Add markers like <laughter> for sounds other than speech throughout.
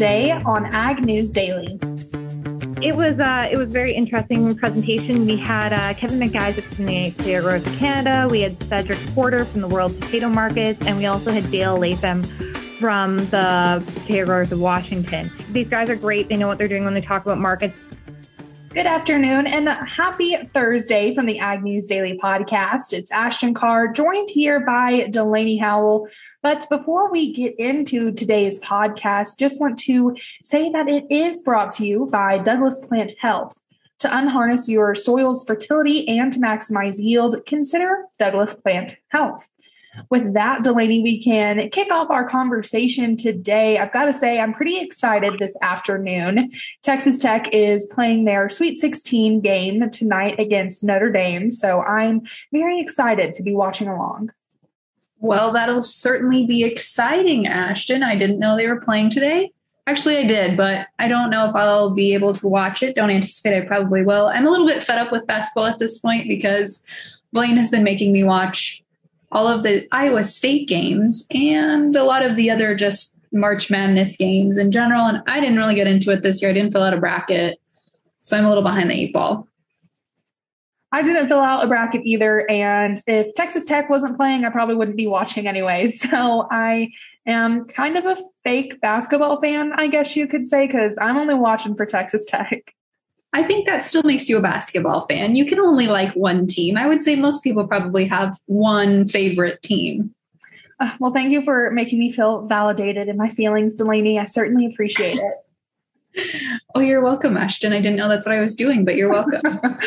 today on Ag News Daily. It was uh, it was very interesting presentation. We had uh, Kevin McIsaac from the Potato Growers of Canada. We had Cedric Porter from the World Potato Markets, and we also had Dale Lathim from the Potato Growers of Washington. These guys are great. They know what they're doing when they talk about markets. Good afternoon and happy Thursday from the Ag News Daily podcast. It's Ashton Carr, joined here by Delaney Howell. But before we get into today's podcast, just want to say that it is brought to you by Douglas Plant Health. To unharness your soil's fertility and maximize yield, consider Douglas Plant Health with that, Delaney, we can kick off our conversation today. I've got to say, I'm pretty excited this afternoon. Texas Tech is playing their Sweet 16 game tonight against Notre Dame. So I'm very excited to be watching along. Well, that'll certainly be exciting, Ashton. I didn't know they were playing today. Actually, I did, but I don't know if I'll be able to watch it. Don't anticipate I probably will. I'm a little bit fed up with basketball at this point because Blaine has been making me watch all of the Iowa State games and a lot of the other just March Madness games in general. And I didn't really get into it this year. I didn't fill out a bracket. So I'm a little behind the eight ball. I didn't fill out a bracket either. And if Texas Tech wasn't playing, I probably wouldn't be watching anyway. <laughs> So I am kind of a fake basketball fan, I guess you could say, because I'm only watching for Texas Tech. I think that still makes you a basketball fan. You can only like one team. I would say most people probably have one favorite team. Uh, well, thank you for making me feel validated in my feelings, Delaney. I certainly appreciate it. <laughs> oh, you're welcome, Ashton. I didn't know that's what I was doing, but you're welcome. <laughs>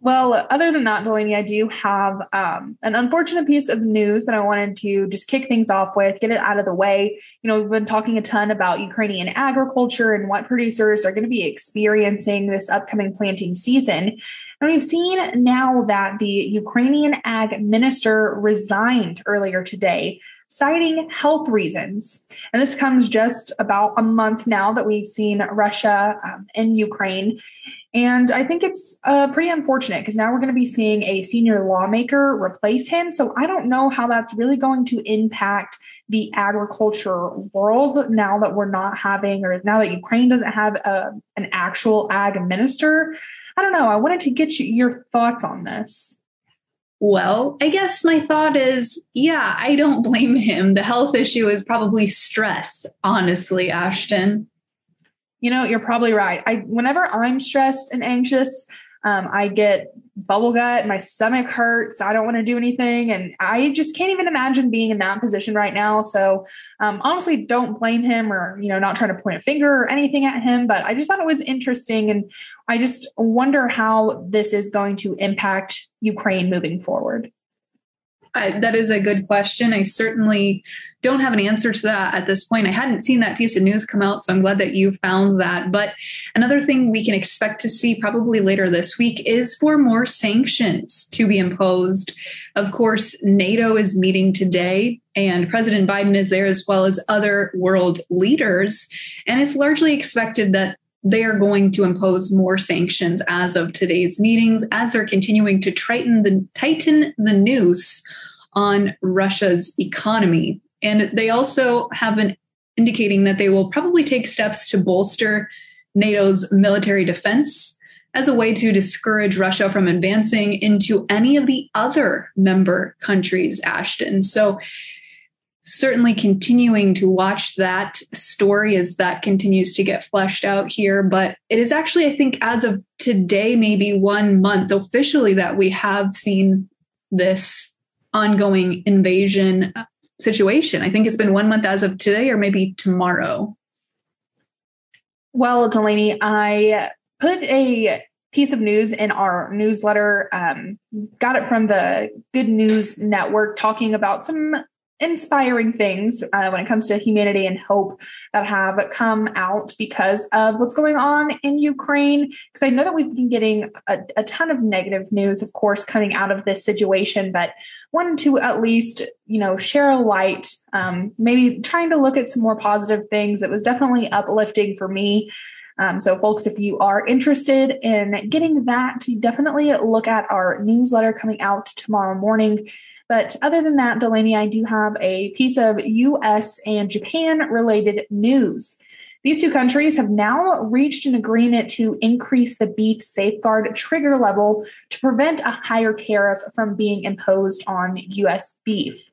Well, other than that, Delaney, I do have um, an unfortunate piece of news that I wanted to just kick things off with, get it out of the way. You know, we've been talking a ton about Ukrainian agriculture and what producers are going to be experiencing this upcoming planting season. And we've seen now that the Ukrainian ag minister resigned earlier today citing health reasons. And this comes just about a month now that we've seen Russia um, in Ukraine. And I think it's uh, pretty unfortunate because now we're going to be seeing a senior lawmaker replace him. So I don't know how that's really going to impact the agriculture world now that we're not having, or now that Ukraine doesn't have a, uh, an actual ag minister. I don't know. I wanted to get you, your thoughts on this. Well, I guess my thought is yeah, I don't <laughs> blame him. The health issue is probably stress, honestly, Ashton. You know, you're probably right. I whenever I'm stressed and anxious, um, I get bubble gut, my stomach hurts, I don't want to do anything. And I just can't even imagine being in that position right now. So um, honestly, don't blame him or, you know, not trying to point a finger or anything at him, but I just thought it was interesting. And I just wonder how this is going to impact Ukraine moving forward. I, that is a good question. I certainly don't have an answer to that at this point. I hadn't seen that piece of news come out, so I'm glad that you found that. But another thing we can expect to see probably later this week is for more sanctions to be imposed. Of course, NATO is meeting today, and President Biden is there as well as other world leaders. And it's largely expected that they are going to impose more sanctions as of today's meetings as they're continuing to tighten the tighten the noose on Russia's economy. And they also have been indicating that they will probably take steps to bolster NATO's military defense as a way to discourage Russia from advancing into any of the other member countries, Ashton. So certainly continuing to watch that story as that continues to get fleshed out here. But it is actually, I think, as of today, maybe one month officially that we have seen this ongoing invasion situation. I think it's been one month as of today or maybe tomorrow. Well, Delaney, I put a piece of news in our newsletter. Um, got it from the Good News Network talking about some inspiring things uh, when it comes to humanity and hope that have come out because of what's going on in Ukraine. Because I know that we've been getting a, a, ton of negative news, of course, coming out of this situation, but wanted to at least, you know, share a light, um, maybe trying to look at some more positive things. It was definitely uplifting for me. Um, so, folks, if you are interested in getting that, definitely look at our newsletter coming out tomorrow morning. But other than that, Delaney, I do have a piece of US and Japan related news. These two countries have now reached an agreement to increase the beef safeguard trigger level to prevent a higher tariff from being imposed on U.S. beef.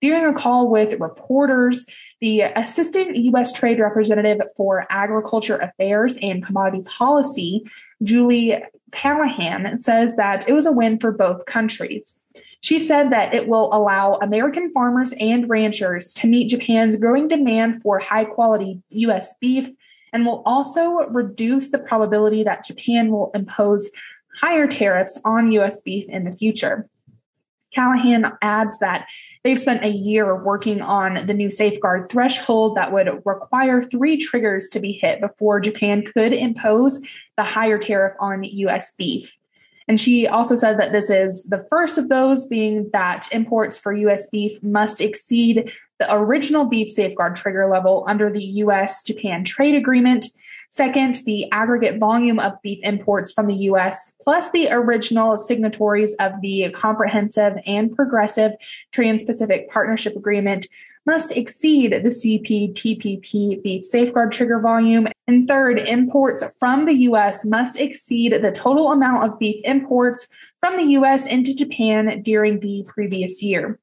During a call with reporters, the Assistant U.S. Trade Representative for Agriculture Affairs and Commodity Policy, Julie Callahan, says that it was a win for both countries. She said that it will allow American farmers and ranchers to meet Japan's growing demand for high quality U.S. beef and will also reduce the probability that Japan will impose higher tariffs on U.S. beef in the future. Callahan adds that they've spent a year working on the new safeguard threshold that would require three triggers to be hit before Japan could impose the higher tariff on US beef. And she also said that this is the first of those, being that imports for US beef must exceed the original beef safeguard trigger level under the US Japan trade agreement. Second, the aggregate volume of beef imports from the US, plus the original signatories of the Comprehensive and Progressive Trans Pacific Partnership Agreement must exceed the CPTPP beef safeguard trigger volume. And third, imports from the US must exceed the total amount of beef imports from the US into Japan during the previous year.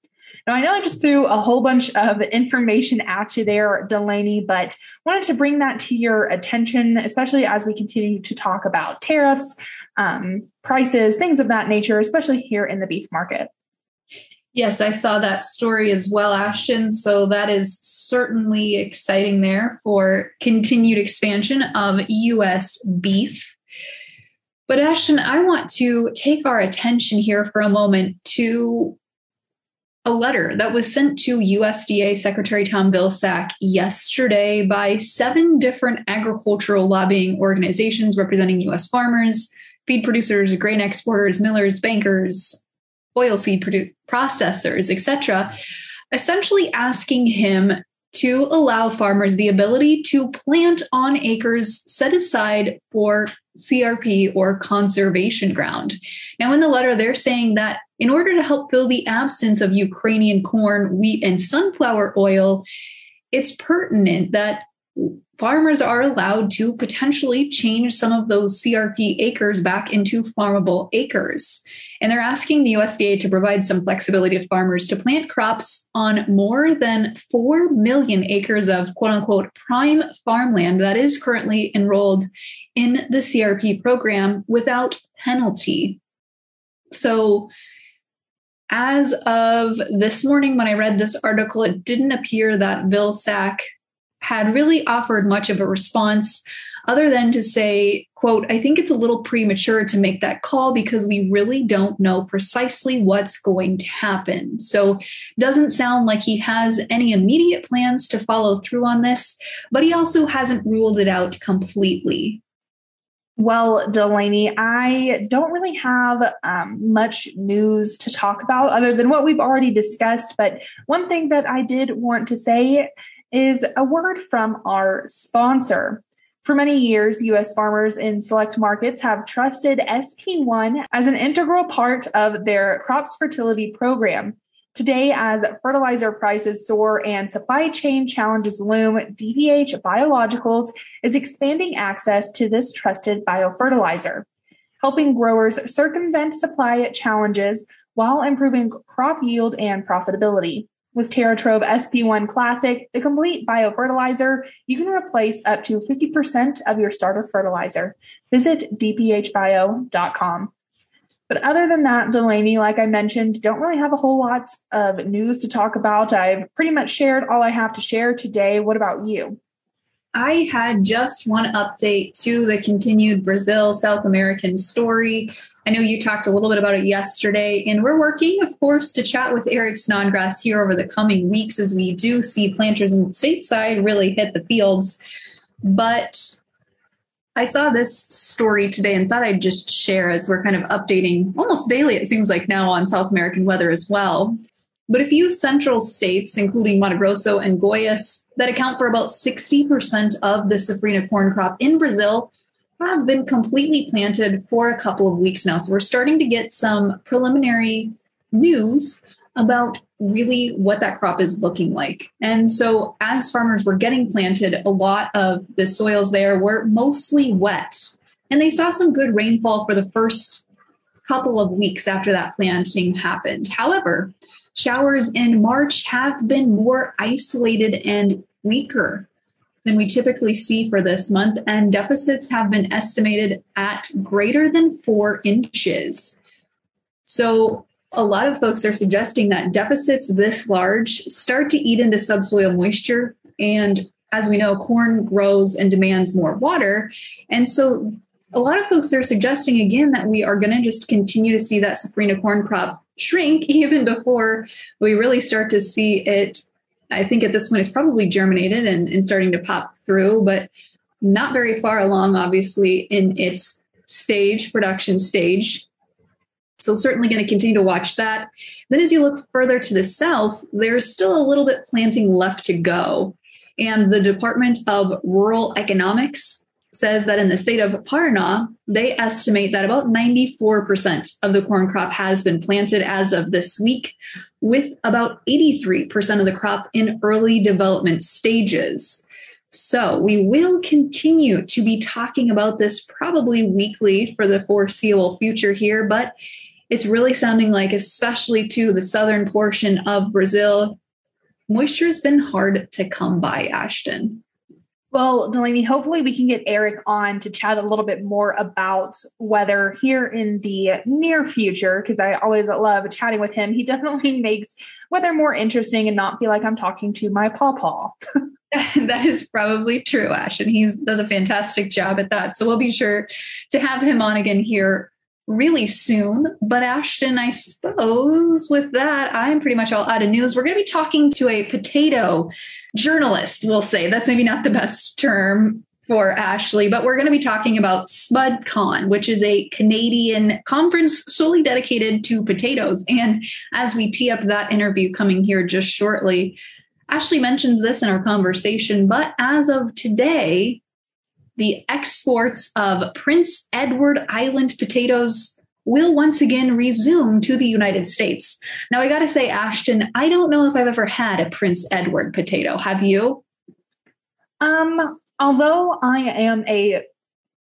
Now, I know I just threw a whole bunch of information at you there, Delaney, but wanted to bring that to your attention, especially as we continue to talk about tariffs, um, prices, things of that nature, especially here in the beef market. Yes, I saw that story as well, Ashton. So that is certainly exciting there for continued expansion of US beef. But Ashton, I want to take our attention here for a moment to a letter that was sent to USDA Secretary Tom Vilsack yesterday by seven different agricultural lobbying organizations representing US farmers, feed producers, grain exporters, millers, bankers, oilseed produ- processors, etc., essentially asking him to allow farmers the ability to plant on acres set aside for CRP or conservation ground. Now, in the letter, they're saying that in order to help fill the absence of Ukrainian corn, wheat, and sunflower oil, it's pertinent that farmers are allowed to potentially change some of those CRP acres back into farmable acres. And they're asking the USDA to provide some flexibility to farmers to plant crops on more than 4 million acres of quote unquote prime farmland that is currently enrolled in the CRP program without penalty. So, as of this morning, when I read this article, it didn't appear that Vilsack had really offered much of a response other than to say, quote, I think it's a little premature to make that call because we really don't know precisely what's going to happen. So doesn't sound like he has any immediate plans to follow through on this, but he also hasn't ruled it out completely. Well, Delaney, I don't really have um, much news to talk about other than what we've already discussed. But one thing that I did want to say is a word from our sponsor. For many years, U.S. farmers in select markets have trusted SP1 as an integral part of their crops fertility program. Today, as fertilizer prices soar and supply chain challenges loom, DPH Biologicals is expanding access to this trusted biofertilizer, helping growers circumvent supply challenges while improving crop yield and profitability. With TerraTrove SP1 Classic, the complete biofertilizer, you can replace up to 50% of your starter fertilizer. Visit dphbio.com. But other than that, Delaney, like I mentioned, don't really have a whole lot of news to talk about. I've pretty much shared all I have to share today. What about you? I had just one update to the continued Brazil South American story. I know you talked a little bit about it yesterday, and we're working, of course, to chat with Eric Snodgrass here over the coming weeks as we do see planters in the stateside really hit the fields. But I saw this story today and thought I'd just share as we're kind of updating almost daily, it seems like now, on South American weather as well. But a few central states, including Mato Grosso and Goiás, that account for about 60% of the safrinha corn crop in Brazil, have been completely planted for a couple of weeks now. So we're starting to get some preliminary news about really what that crop is looking like. And so, as farmers were getting planted, a lot of the soils there were mostly wet. And they saw some good rainfall for the first couple of weeks after that planting happened. However, showers in March have been more isolated and weaker than we typically see for this month, and deficits have been estimated at greater than four inches. So, a lot of folks are suggesting that deficits this large start to eat into subsoil moisture. And as we know, corn grows and demands more water. And so a lot of folks are suggesting again that we are going to just continue to see that safrinha corn crop shrink <laughs> even before we really start to see it. I think at this point it's probably germinated and, and starting to pop through, but not very far along, obviously, in its stage, production stage. So, certainly going to continue to watch that. Then, as you look further to the south, there's still a little bit planting left to go. And the Department of Rural Economics says that in the state of Paraná, they estimate that about 94% of the corn crop has been planted as of this week, with about 83% of the crop in early development stages. So we will continue to be talking about this probably weekly for the foreseeable future here, but it's really sounding like, especially to the southern portion of Brazil, moisture has been hard to come by, Ashton. Well, Delaney, hopefully we can get Eric on to chat a little bit more about weather here in the near future, because I always love chatting with him. He <laughs> definitely makes weather more interesting and not feel like I'm talking to my pawpaw. <laughs> that is probably true, Ash, and he does a fantastic job at that. So we'll be sure to have him on again here really soon. But Ashton, I suppose with that, I'm pretty much all out of news. We're going to be talking to a potato journalist, we'll say. That's maybe not the best term for Ashley, but we're going to be talking about SpudCon, which is a Canadian conference solely dedicated to potatoes. And as we tee up that interview coming here just shortly, Ashley mentions this in our conversation, but as of today, the exports of Prince Edward Island potatoes will once again resume to the United States. Now, I got to say, Ashton, I don't know if I've ever had a Prince Edward potato. Have you? Um, although I am a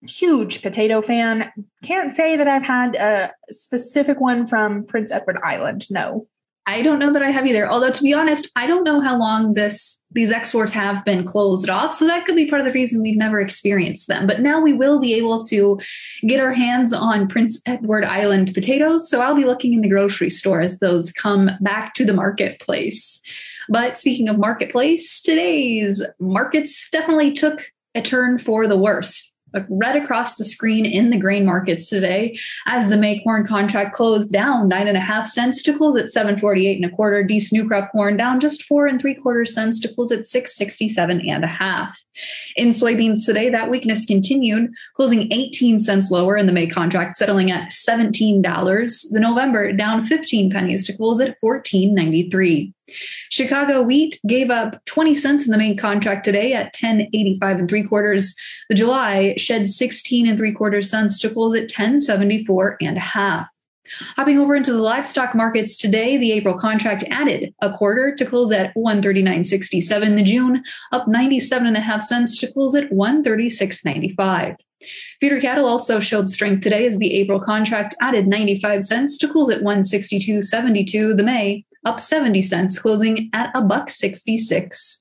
huge potato fan, can't say that I've had a specific one from Prince Edward Island. No. I don't know that I have either. Although to be honest, I don't know how long this these exports have been closed off. So that could be part of the reason we've never experienced them. But now we will be able to get our hands on Prince Edward Island potatoes. So I'll be looking in the grocery store as those come back to the marketplace. But speaking of marketplace, today's markets definitely took a turn for the worse right across the screen in the grain markets today as the May corn contract closed down nine and a half cents to close at 748 and a quarter. Dees new crop corn down just four and three quarters cents to close at 667 and a half. In soybeans today, that weakness continued, closing 18 cents lower in the May contract, settling at $17. The November down 15 pennies to close at 14.93. Chicago wheat gave up 20 cents in the main contract today at 10.85 and three quarters. The July shed 16 and three quarters cents to close at 10.74 and a half. Hopping over into the livestock markets today, the April contract added a quarter to close at 139.67. The June up 97 and a half cents to close at 136.95. Feeder cattle also showed strength today as the April contract added 95 cents to close at 162.72. The May up 70 cents, closing at a buck 66.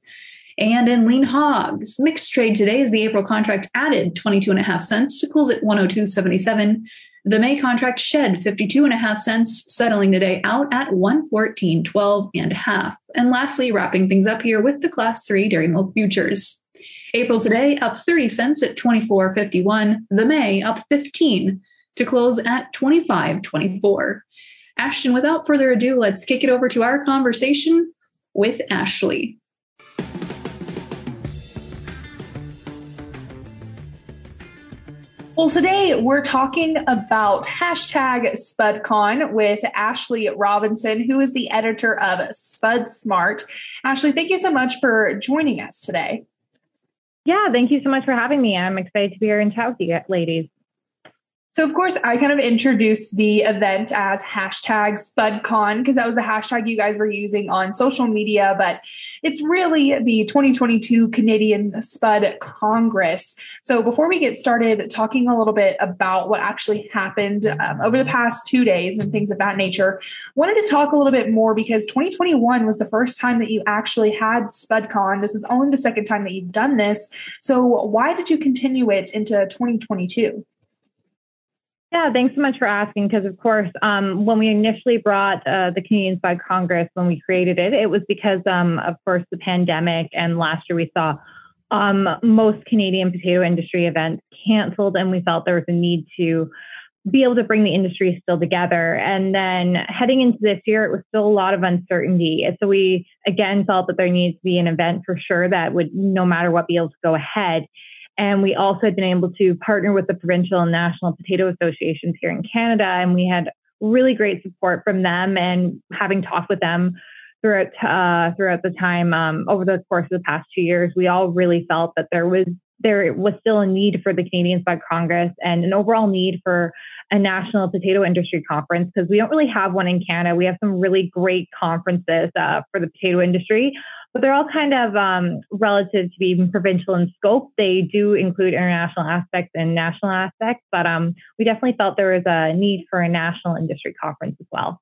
And in lean hogs, mixed trade today as the April contract added 22 and a half cents to close at 102.77. The May contract shed 52 and a half cents, settling the day out at 114.12 and a half. And lastly, wrapping things up here with the class 3 dairy milk futures. April today up 30 cents at 24.51. The May up 15 to close at 25.24. Ashton, without further ado, let's kick it over to our conversation with Ashley. Well, today we're talking about hashtag SpudCon with Ashley Robinson, who is the editor of Spud Smart. Ashley, thank you so much for joining us today. Yeah, thank you so much for having me. I'm excited to be here and chat with you ladies. So, of course, I kind of introduced the event as hashtag SpudCon because that was the hashtag you guys were using on social media, but it's really the 2022 Canadian Spud Congress. So, before we get started talking a little bit about what actually happened um, over the past two days and things of that nature, wanted to talk a little bit more because 2021 was the first time that you actually had SpudCon. This is only the second time that you've done this. So, why did you continue it into 2022? Yeah, thanks so much for asking. Because, of course, um, when we initially brought uh, the Canadian Spud Congress, when we created it, it was because, um, of course, the pandemic. And last year we saw um, most Canadian potato industry events canceled, and we felt there was a need to be able to bring the industry still together. And then heading into this year, it was still a lot of uncertainty. And so we again felt that there needs to be an event for sure that would, no matter what, be able to go ahead. And we also had been able to partner with the provincial and national potato associations here in Canada. And we had really great support from them and having talked with them throughout uh, throughout the time um, over the course of the past two years, we all really felt that there was there was still a need for the Canadian Spud Congress and an overall need for a national potato industry conference because we don't really have one in Canada. We have some really great conferences uh, for the potato industry, but they're all kind of um, relative to being provincial in scope. They do include international aspects and national aspects, but um, we definitely felt there was a need for a national industry conference as well.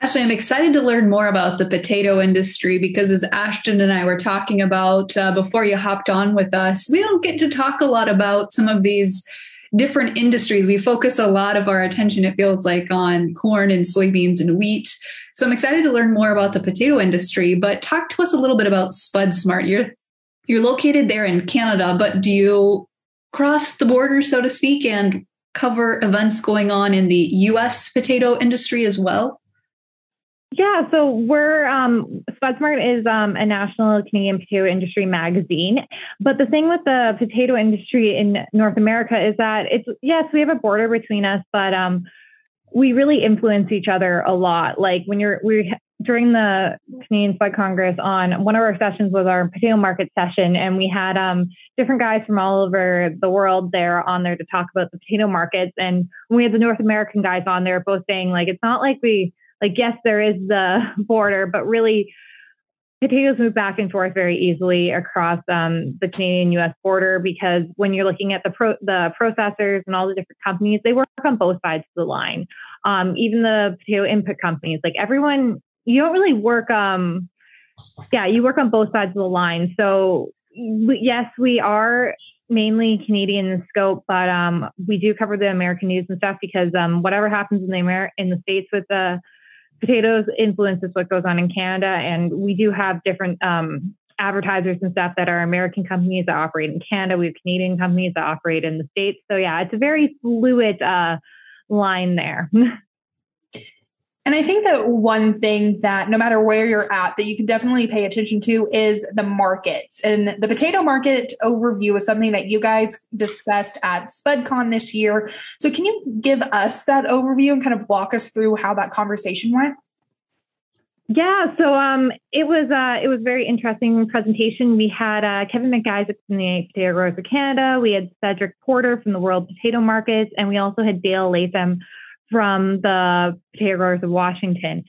Ashley, I'm excited to learn more about the potato industry because, as Ashton and I were talking about uh, before you hopped on with us, we don't get to talk a lot about some of these different industries. We focus a lot of our attention, it feels like, on corn and soybeans and wheat. So I'm excited to learn more about the potato industry, but talk to us a little bit about Spud Smart. You're you're located there in Canada, but do you cross the border, so to speak, and cover events going on in the US potato industry as well? Yeah, so we're um, SpudSmart is um, a national Canadian potato industry magazine. But the thing with the potato industry in North America is that it's yes, we have a border between us, but um, we really influence each other a lot. Like when you're we during the Canadian Spud Congress on one of our sessions was our potato market session, and we had um, different guys from all over the world there on there to talk about the potato markets. And we had the North American guys on there, both saying like it's not like we like yes there is the <laughs> border but really potatoes move back and forth very easily across um, the Canadian U.S. border because when you're looking at the pro- the processors and all the different companies, they work on both sides of the line. Um, even the potato input companies, like everyone, you don't really work. Um, yeah, you work on both sides of the line. So yes, we are mainly Canadian in scope, but um, we do cover the American news and stuff because um, whatever happens in the Amer- in the states with the potatoes influences what goes on in Canada, and we do have different um, advertisers and stuff that are American companies that operate in Canada. We have Canadian companies that operate in the states. So yeah, it's a very fluid uh, line there. <laughs> And I think that one thing that no matter where you're at, that you can definitely pay attention to is the markets. And the potato market overview is something that you guys discussed at SpudCon this year. So can you give us that overview and kind of walk us through how that conversation went? Yeah, so um, it was uh, it was very interesting presentation. We had uh, Kevin McIsaac from the Potato Growers of Canada. We had Cedric Porter from the World Potato Markets, and we also had Dale Lathim from the potato growers of Washington.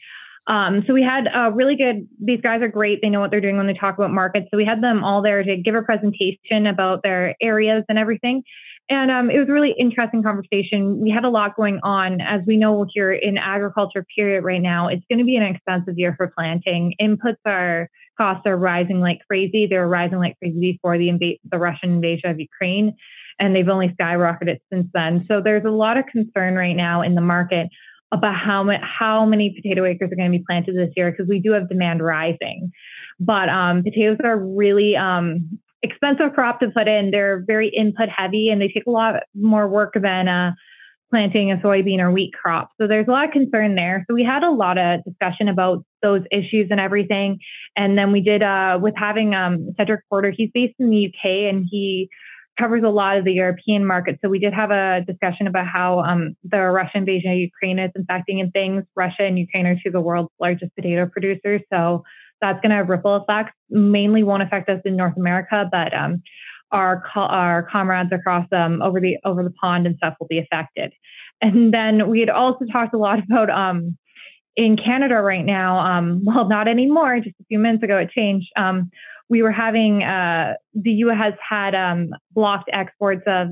Um, so we had a really good, these guys are great. They know what they're doing when they talk about markets. So we had them all there to give a presentation about their areas and everything. And um, it was a really interesting conversation. We had a lot going on. As we know here in agriculture period right now, it's going to be an expensive year for planting. Inputs are, costs are rising like crazy. They were rising like crazy before the, inv- the Russian invasion of Ukraine and they've only skyrocketed since then. So there's a lot of concern right now in the market about how, how many potato acres are going to be planted this year because we do have demand rising. But um, potatoes are really um, expensive crop to put in. They're very input heavy and they take a lot more work than uh, planting a soybean or wheat crop. So there's a lot of concern there. So we had a lot of discussion about those issues and everything. And then we did uh, with having um, Cedric Porter. He's based in the UK and he covers a lot of the European market. So we did have a discussion about how um, the Russian invasion of Ukraine is impacting in things. Russia and Ukraine are two of the world's largest potato producers. So that's going to have ripple effects. Mainly won't affect us in North America, but um, our our comrades across um, over the over the pond and stuff will be affected. And then we had also talked a lot <laughs> about um, in Canada right now. Um, well, not anymore. Just a few minutes ago, it changed. We were having uh, the U.S. has had um, blocked exports of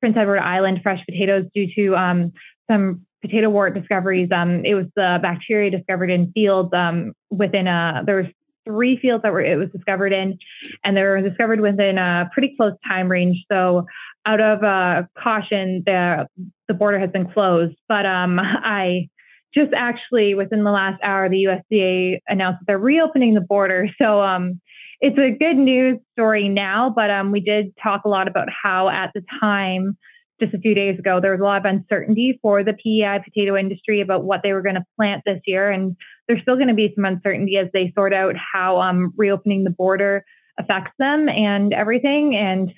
Prince Edward Island fresh potatoes due to um, some potato wart discoveries. Um, it was the bacteria discovered in fields um, within a there was three fields that were it was discovered in, and they were discovered within a pretty close time range. So out of uh, caution, the the border has been closed. But um, <laughs> I just actually within the last hour, the USDA announced that they're reopening the border. <laughs> So um, it's a good news story now, but um, we did talk a lot about how at the time, just a few days ago, there was a lot of uncertainty for the PEI potato industry about what they were going to plant this year. And there's still going to be some uncertainty as they sort out how um, reopening the border affects them and everything. And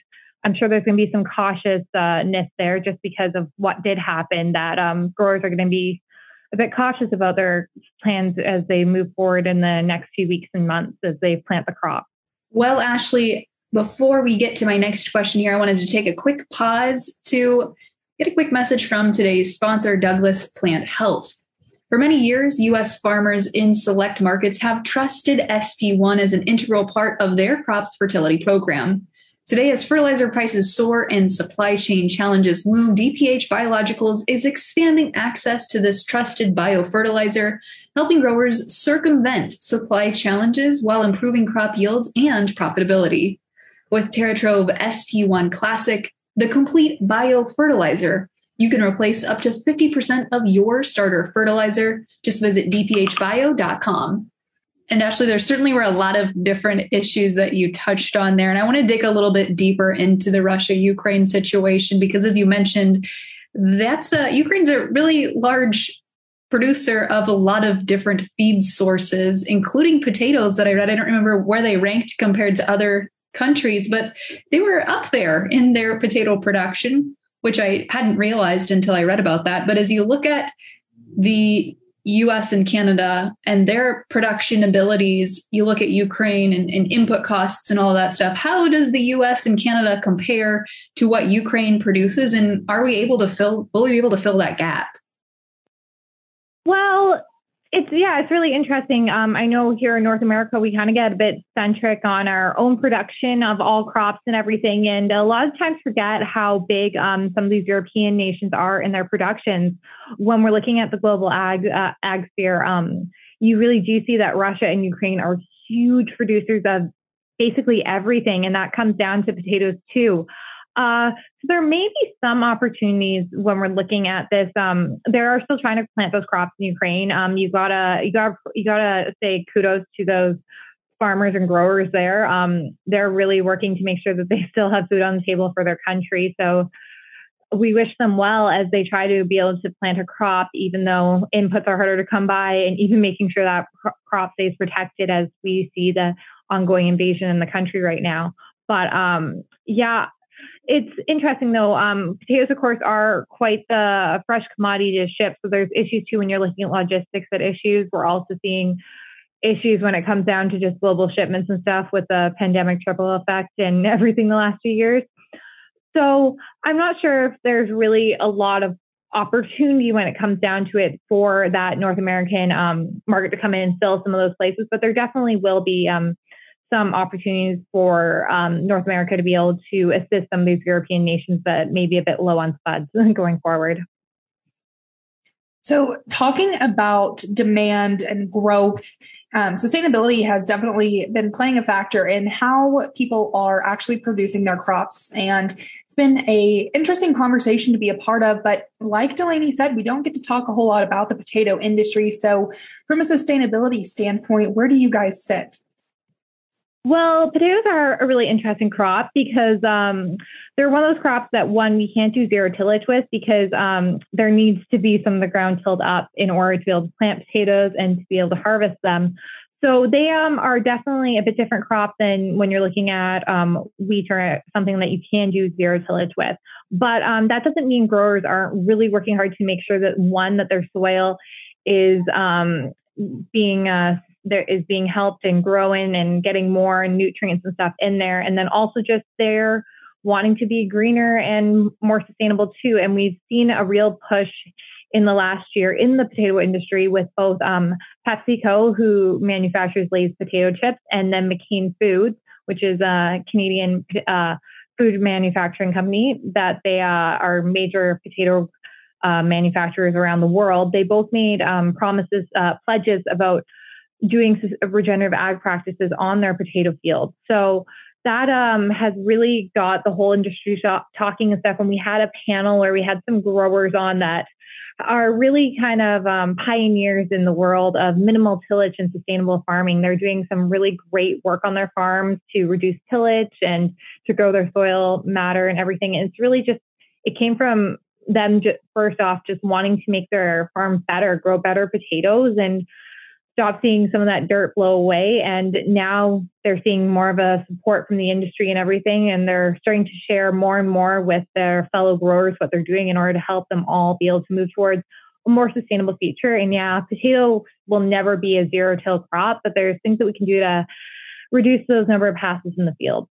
I'm sure there's going to be some cautiousness there just because of what did happen that um, growers are going to be a bit cautious about their plans as they move forward in the next few weeks and months as they plant the crop. Well, Ashley, before we get to my next question here, I wanted to take a quick pause to get a quick message from today's sponsor, Douglas Plant Health. For many years, U.S. farmers in select markets have trusted SP1 as an integral part of their crops fertility program. Today, as fertilizer prices soar and supply chain challenges loom, DPH Biologicals is expanding access to this trusted biofertilizer, helping growers circumvent supply challenges while improving crop yields and profitability. With TerraTrove SP1 Classic, the complete biofertilizer, you can replace up to 50% of your starter fertilizer. Just visit dphbio.com. And Ashley, there certainly were a lot of different issues that you touched on there. And I want to dig a little bit deeper into the Russia Ukraine situation because, as you mentioned, that's a, Ukraine's a really large producer of a lot of different feed sources, including potatoes that I read. I don't remember where they ranked compared to other countries, but they were up there in their potato production, which I hadn't realized until I read about that. But as you look at the US and Canada and their production abilities, you look at Ukraine and, and, input costs and all that stuff. How does the US and Canada compare to what Ukraine produces? And are we able to fill, will we be able to fill that gap? Well, it's yeah, it's really interesting. Um, I know here in North America, we kind of get a bit centric on our own production of all crops and everything, and a lot of times forget how big um, some of these European nations are in their productions. When we're looking at the global ag uh, ag sphere, um, you really do see that Russia and Ukraine are huge producers of basically everything, and that comes down to potatoes too. Uh, so there may be some opportunities when we're looking at this. Um, there are still trying to plant those crops in Ukraine. Um, you gotta, you gotta, you gotta say kudos to those farmers and growers there. Um, they're really working to make sure that they <laughs> still have food on the table for their country. So we wish them well as they try to be able to plant a crop, even though inputs are harder to come by, and even making sure that crop stays protected as we see the ongoing invasion in the country right now. But um, yeah, it's interesting though. Um, potatoes, of course, are quite the fresh commodity to ship. So there's issues too when you're looking at logistics at issues. We're also seeing issues when it comes down to just global shipments and stuff with the pandemic triple effect and <laughs> everything the last few years. So I'm not sure if there's really a lot of opportunity when it comes down to it for that North American um, market to come in and fill some of those places, but there definitely will be um, some opportunities for um, North America to be able to assist some of these European nations that may be a bit low on spuds <laughs> going forward. So, talking about demand and growth, um, sustainability has definitely been playing a factor in how people are actually producing their crops. And it's been a interesting conversation to be a part of. But like Delaney said, we don't get to talk a whole lot about the potato industry. So, from a sustainability standpoint, where do you guys sit? Well, potatoes are a really interesting crop because um, they're one of those crops that one we can't do zero tillage with because um, there needs to be some of the ground tilled up in order to be able to plant potatoes and to be able to harvest them. So they um, are definitely a bit different crop than when you're looking at um, wheat or something that you can do zero tillage with. But um, that doesn't mean growers aren't really working hard to make sure that one that their soil is um, being uh, there is being helped and growing and getting more nutrients and stuff in there. And then also just they're wanting to be greener and more sustainable too. And we've seen a real push in the last year in the potato industry with both um, PepsiCo, who manufactures Lay's potato chips, and then McCain Foods, which is a Canadian uh, food manufacturing company that they uh, are major potato uh, manufacturers around the world. They both made um, promises, uh, pledges about doing regenerative ag practices on their potato fields. So that um, has really got the whole industry talking and stuff. And we had a panel where we had some growers on that are really kind of um, pioneers in the world of minimal tillage and sustainable farming. They're doing some really great work on their farms to reduce tillage and to grow their soil matter and everything. And it's really just, it came from them just, first off just wanting to make their farms better, grow better potatoes and stop seeing some of that dirt blow away. And now they're seeing more of a support from the industry and everything. And they're starting to share more and more with their fellow growers what they're doing in order to help them all be able to move towards a more sustainable future. And yeah, potato will never be a zero till crop, but there's things that we can do to reduce those number of passes in the field.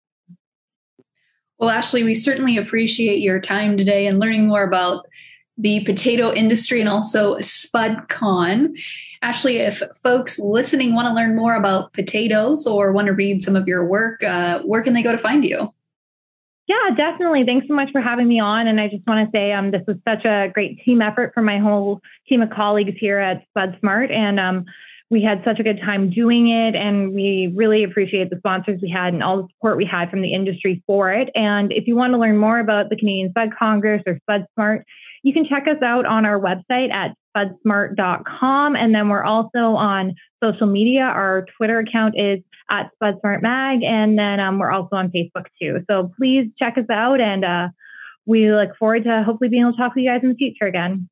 Well, Ashley, we certainly appreciate your time today and learning more about the potato industry and also SpudCon. Ashley, if folks listening want to learn more about potatoes or want to read some of your work, uh, where can they go to find you? Yeah, definitely. Thanks so much for having me on. And I just want to say um, this was such a great team effort for my whole team of colleagues here at Spud Smart. And um, we had such a good time doing it. And we really appreciate the sponsors we had and all the support we had from the industry for it. And if you want to learn more about the Canadian Spud Congress or Spud Smart, you can check us out on our website at spudsmart.com. And then we're also on social media. Our Twitter account is at spudsmartmag. And then um, we're also on Facebook too. So please check us out. And uh, we look forward to hopefully being able to talk to you guys in the future again.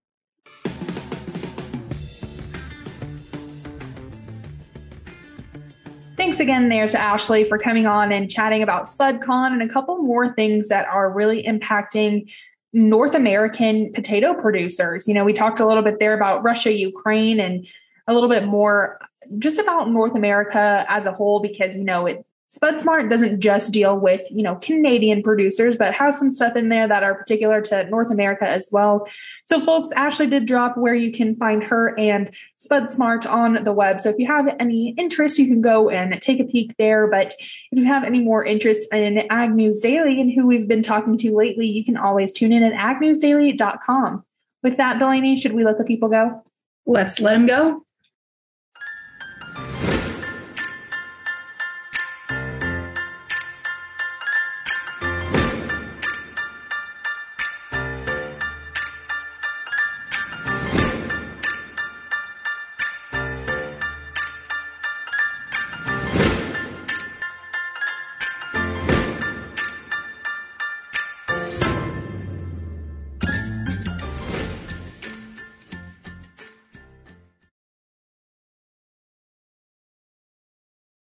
Thanks again there to Ashley for coming on and chatting about SpudCon and a couple more things that are really impacting North American potato producers. You know, we talked a little bit there about Russia, Ukraine, and a little bit more just about North America as a whole, because, you know, it, Spud Smart doesn't just deal with, you know, Canadian producers, but has some stuff in there that are particular to North America as well. So folks, Ashley did drop where you can find her and Spud Smart on the web. So if you have any interest, you can go and take a peek there. But if you have any more interest in Ag News Daily and who we've been talking to lately, you can always tune in at agnewsdaily.com. With that, Delaney, should we let the people go? Let's let them go.